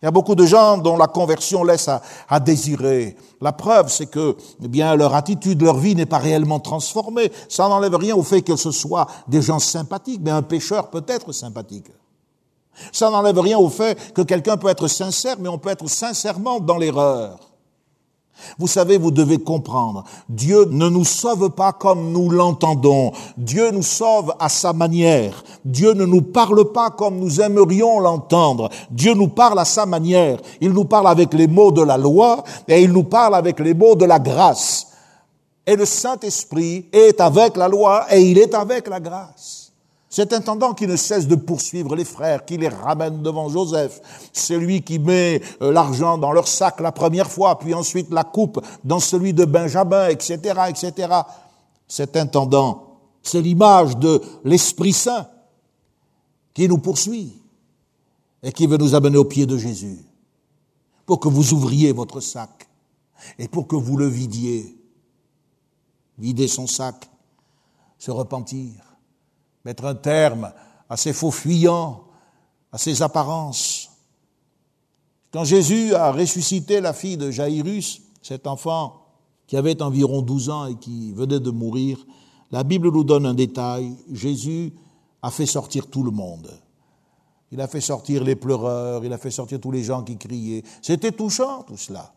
Il y a beaucoup de gens dont la conversion laisse à, désirer. La preuve, c'est que, eh bien, leur attitude, leur vie n'est pas réellement transformée. Ça n'enlève rien au fait que ce soit des gens sympathiques, mais un pécheur peut être sympathique. Ça n'enlève rien au fait que quelqu'un peut être sincère, mais on peut être sincèrement dans l'erreur. Vous savez, vous devez comprendre, Dieu ne nous sauve pas comme nous l'entendons. Dieu nous sauve à sa manière. Dieu ne nous parle pas comme nous aimerions l'entendre. Dieu nous parle à sa manière. Il nous parle avec les mots de la loi et il nous parle avec les mots de la grâce. Et le Saint-Esprit est avec la loi et il est avec la grâce. Cet intendant qui ne cesse de poursuivre les frères, qui les ramène devant Joseph, celui qui met euh, l'argent dans leur sac la première fois, puis ensuite la coupe dans celui de Benjamin, etc., etc. Cet intendant, c'est l'image de l'Esprit Saint qui nous poursuit et qui veut nous amener au pied de Jésus pour que vous ouvriez votre sac et pour que vous le vidiez. Vider son sac, se repentir mettre un terme à ces faux fuyants, à ces apparences. Quand Jésus a ressuscité la fille de Jairus, cet enfant qui avait environ 12 ans et qui venait de mourir, la Bible nous donne un détail. Jésus a fait sortir tout le monde. Il a fait sortir les pleureurs, il a fait sortir tous les gens qui criaient. C'était touchant tout cela.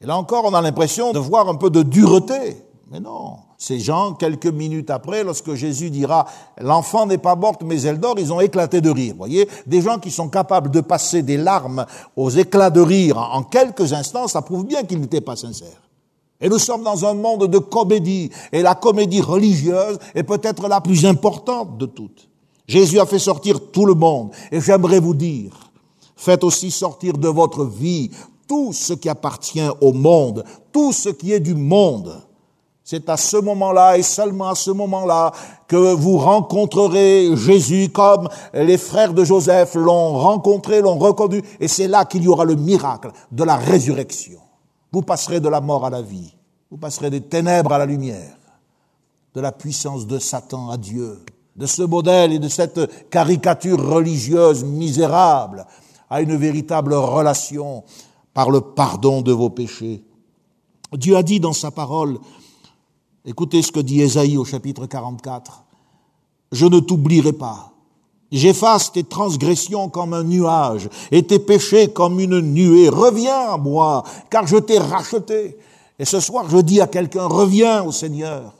Et là encore, on a l'impression de voir un peu de dureté. Mais non, ces gens, quelques minutes après, lorsque Jésus dira l'enfant n'est pas morte mais elle dort, ils ont éclaté de rire. Voyez, des gens qui sont capables de passer des larmes aux éclats de rire en quelques instants, ça prouve bien qu'ils n'étaient pas sincères. Et nous sommes dans un monde de comédie, et la comédie religieuse est peut-être la plus importante de toutes. Jésus a fait sortir tout le monde, et j'aimerais vous dire, faites aussi sortir de votre vie tout ce qui appartient au monde, tout ce qui est du monde. C'est à ce moment-là et seulement à ce moment-là que vous rencontrerez Jésus comme les frères de Joseph l'ont rencontré, l'ont reconnu, et c'est là qu'il y aura le miracle de la résurrection. Vous passerez de la mort à la vie, vous passerez des ténèbres à la lumière, de la puissance de Satan à Dieu, de ce modèle et de cette caricature religieuse misérable à une véritable relation par le pardon de vos péchés. Dieu a dit dans sa parole, Écoutez ce que dit Ésaïe au chapitre 44. Je ne t'oublierai pas. J'efface tes transgressions comme un nuage et tes péchés comme une nuée. Reviens à moi, car je t'ai racheté. Et ce soir, je dis à quelqu'un, reviens au Seigneur.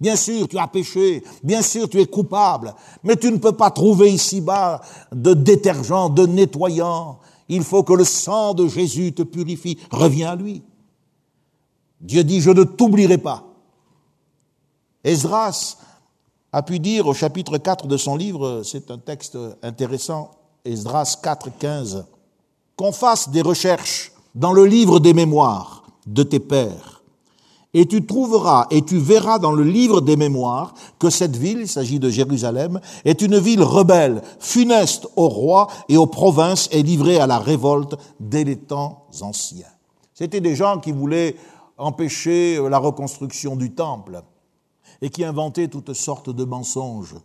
Bien sûr, tu as péché, bien sûr, tu es coupable, mais tu ne peux pas trouver ici-bas de détergent, de nettoyant. Il faut que le sang de Jésus te purifie. Reviens à lui. Dieu dit, je ne t'oublierai pas. Esdras a pu dire au chapitre 4 de son livre, c'est un texte intéressant, Esdras 4, 15, qu'on fasse des recherches dans le livre des mémoires de tes pères. Et tu trouveras et tu verras dans le livre des mémoires que cette ville, il s'agit de Jérusalem, est une ville rebelle, funeste au roi et aux provinces et livrée à la révolte dès les temps anciens. C'était des gens qui voulaient empêcher la reconstruction du temple et qui inventait toutes sortes de mensonges.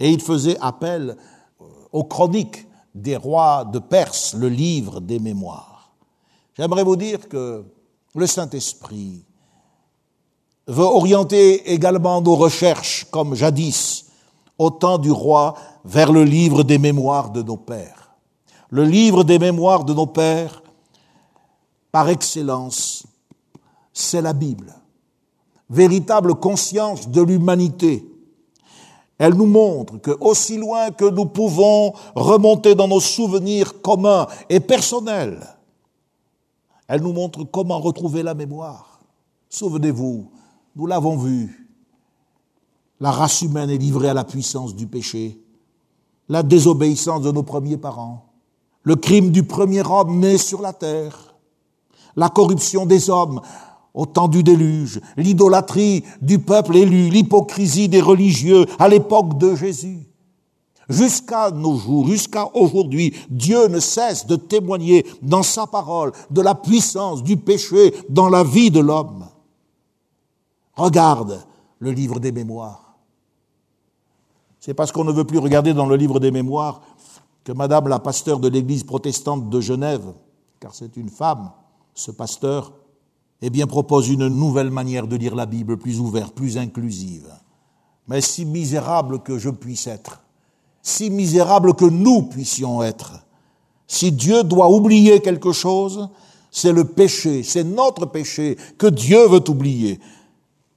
Et il faisait appel euh, aux chroniques des rois de Perse, le livre des mémoires. J'aimerais vous dire que le Saint-Esprit veut orienter également nos recherches, comme jadis, au temps du roi, vers le livre des mémoires de nos pères. Le livre des mémoires de nos pères, par excellence, c'est la Bible véritable conscience de l'humanité. Elle nous montre que aussi loin que nous pouvons remonter dans nos souvenirs communs et personnels, elle nous montre comment retrouver la mémoire. Souvenez-vous, nous l'avons vu, la race humaine est livrée à la puissance du péché, la désobéissance de nos premiers parents, le crime du premier homme né sur la terre, la corruption des hommes au temps du déluge, l'idolâtrie du peuple élu, l'hypocrisie des religieux à l'époque de Jésus. Jusqu'à nos jours, jusqu'à aujourd'hui, Dieu ne cesse de témoigner dans sa parole de la puissance du péché dans la vie de l'homme. Regarde le livre des mémoires. C'est parce qu'on ne veut plus regarder dans le livre des mémoires que Madame la pasteur de l'église protestante de Genève, car c'est une femme, ce pasteur, eh bien propose une nouvelle manière de lire la Bible, plus ouverte, plus inclusive. Mais si misérable que je puisse être, si misérable que nous puissions être, si Dieu doit oublier quelque chose, c'est le péché, c'est notre péché que Dieu veut oublier.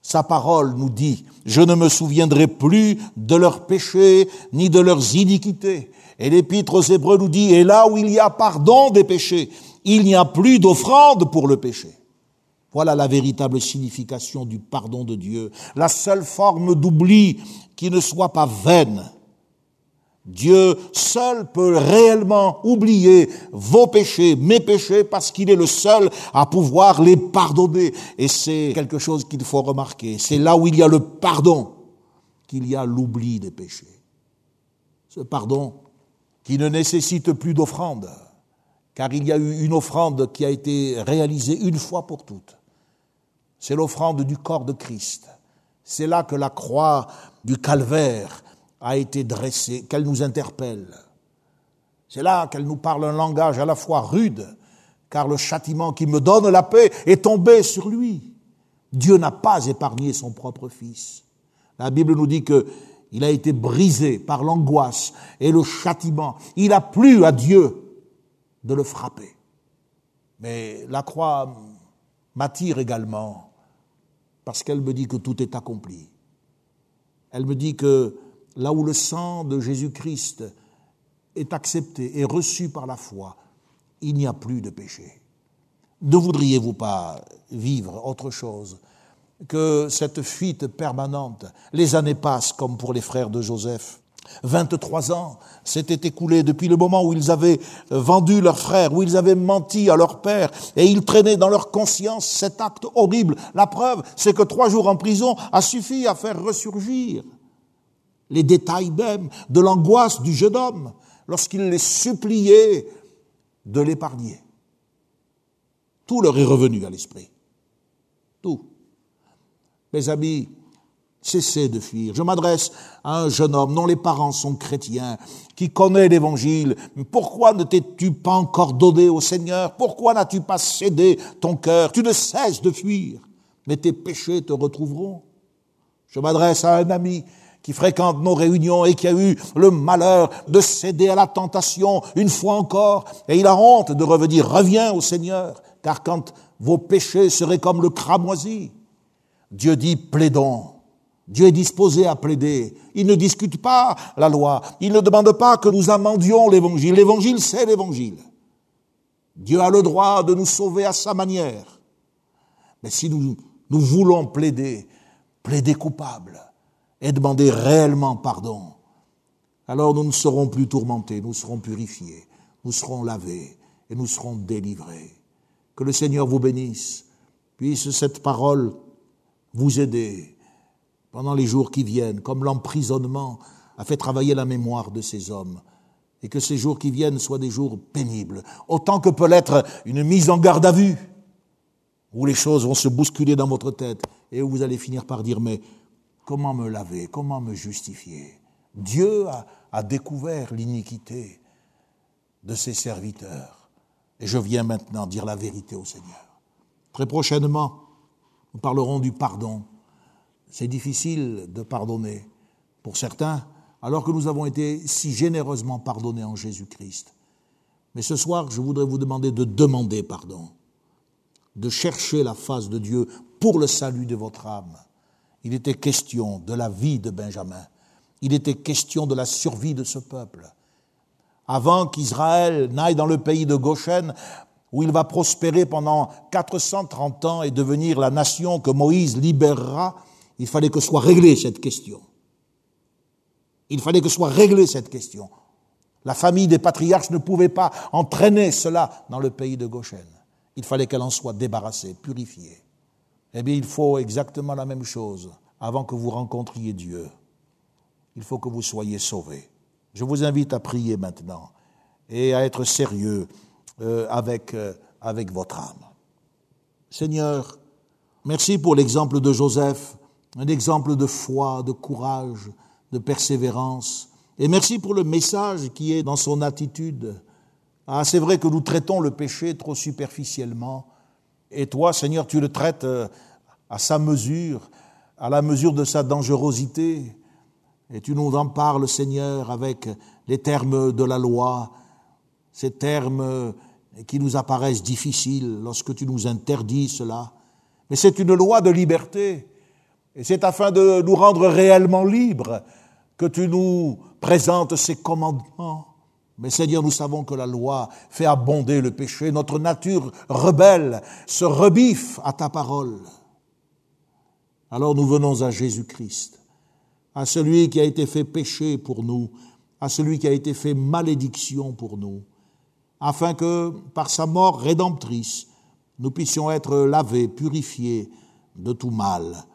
Sa parole nous dit, je ne me souviendrai plus de leurs péchés ni de leurs iniquités. Et l'épître aux Hébreux nous dit, et là où il y a pardon des péchés, il n'y a plus d'offrande pour le péché. Voilà la véritable signification du pardon de Dieu, la seule forme d'oubli qui ne soit pas vaine. Dieu seul peut réellement oublier vos péchés, mes péchés, parce qu'il est le seul à pouvoir les pardonner. Et c'est quelque chose qu'il faut remarquer. C'est là où il y a le pardon qu'il y a l'oubli des péchés. Ce pardon qui ne nécessite plus d'offrande, car il y a eu une offrande qui a été réalisée une fois pour toutes. C'est l'offrande du corps de Christ. C'est là que la croix du calvaire a été dressée, qu'elle nous interpelle. C'est là qu'elle nous parle un langage à la fois rude, car le châtiment qui me donne la paix est tombé sur lui. Dieu n'a pas épargné son propre Fils. La Bible nous dit que il a été brisé par l'angoisse et le châtiment. Il a plu à Dieu de le frapper. Mais la croix m'attire également parce qu'elle me dit que tout est accompli. Elle me dit que là où le sang de Jésus-Christ est accepté et reçu par la foi, il n'y a plus de péché. Ne voudriez-vous pas vivre autre chose que cette fuite permanente? Les années passent comme pour les frères de Joseph. 23 ans s'étaient écoulés depuis le moment où ils avaient vendu leur frère, où ils avaient menti à leur père, et ils traînaient dans leur conscience cet acte horrible. La preuve, c'est que trois jours en prison a suffi à faire ressurgir les détails même de l'angoisse du jeune homme lorsqu'il les suppliait de l'épargner. Tout leur est revenu à l'esprit. Tout. Mes amis, cessez de fuir. Je m'adresse à un jeune homme dont les parents sont chrétiens, qui connaît l'évangile. Pourquoi ne t'es-tu pas encore donné au Seigneur? Pourquoi n'as-tu pas cédé ton cœur? Tu ne cesses de fuir, mais tes péchés te retrouveront. Je m'adresse à un ami qui fréquente nos réunions et qui a eu le malheur de céder à la tentation une fois encore, et il a honte de revenir, reviens au Seigneur, car quand vos péchés seraient comme le cramoisi, Dieu dit plaidons. Dieu est disposé à plaider. Il ne discute pas la loi. Il ne demande pas que nous amendions l'évangile. L'évangile, c'est l'évangile. Dieu a le droit de nous sauver à sa manière. Mais si nous, voulons plaider, plaider coupable, et demander réellement pardon, alors nous ne serons plus tourmentés, nous serons purifiés, nous serons lavés et nous serons délivrés. Que le Seigneur vous bénisse, puisse cette parole vous aider pendant les jours qui viennent, comme l'emprisonnement a fait travailler la mémoire de ces hommes, et que ces jours qui viennent soient des jours pénibles, autant que peut l'être une mise en garde à vue, où les choses vont se bousculer dans votre tête, et où vous allez finir par dire, mais Comment me laver Comment me justifier? Dieu a, découvert l'iniquité de ses serviteurs. Et je viens maintenant dire la vérité au Seigneur. Très prochainement, nous parlerons du pardon. C'est difficile de pardonner pour certains, alors que nous avons été si généreusement pardonnés en Jésus-Christ. Mais ce soir, je voudrais vous demander de demander pardon, de chercher la face de Dieu pour le salut de votre âme. Il était question de la vie de Benjamin. Il était question de la survie de ce peuple. Avant qu'Israël n'aille dans le pays de Goshen, où il va prospérer pendant 430 ans et devenir la nation que Moïse libérera, il fallait que soit réglée cette question. Il fallait que soit réglée cette question. La famille des patriarches ne pouvait pas entraîner cela dans le pays de Goshen. Il fallait qu'elle en soit débarrassée, purifiée. Eh bien, il faut exactement la même chose avant que vous rencontriez Dieu. Il faut que vous soyez sauvés. Je vous invite à prier maintenant et à être sérieux euh, avec, euh, avec votre âme. Seigneur, merci pour l'exemple de Joseph, un exemple de foi, de courage, de persévérance. Et merci pour le message qui est dans son attitude. Ah, c'est vrai que nous traitons le péché trop superficiellement. Et toi, Seigneur, tu le traites euh, à sa mesure, à la mesure de sa dangerosité. Et tu nous en parles, Seigneur, avec les termes de la loi, ces termes qui nous apparaissent difficiles lorsque tu nous interdis cela. Mais c'est une loi de liberté. Et c'est afin de nous rendre réellement libres que tu nous présentes ces commandements. Mais Seigneur, nous savons que la loi fait abonder le péché. Notre nature rebelle se rebiffe à ta parole. Alors nous venons à Jésus-Christ, à celui qui a été fait péché pour nous, à celui qui a été fait malédiction pour nous, afin que par sa mort rédemptrice, nous puissions être lavés, purifiés de tout mal.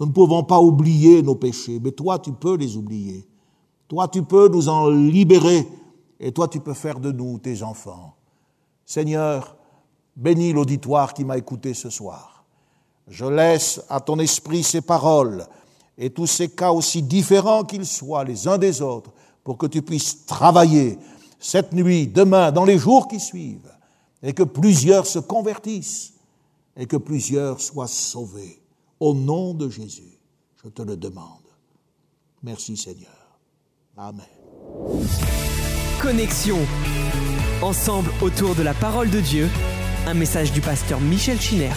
Nous ne pouvons pas oublier nos péchés, mais toi tu peux les oublier. Toi tu peux nous en libérer et toi tu peux faire de nous tes enfants. Seigneur, bénis l'auditoire qui m'a écouté ce soir. Je laisse à ton esprit ces paroles et tous ces cas aussi différents qu'ils soient les uns des autres pour que tu puisses travailler cette nuit, demain, dans les jours qui suivent, et que plusieurs se convertissent et que plusieurs soient sauvés. Au nom de Jésus, je te le demande. Merci Seigneur. Amen. Connexion. Ensemble autour de la parole de Dieu, un message du pasteur Michel Chiner.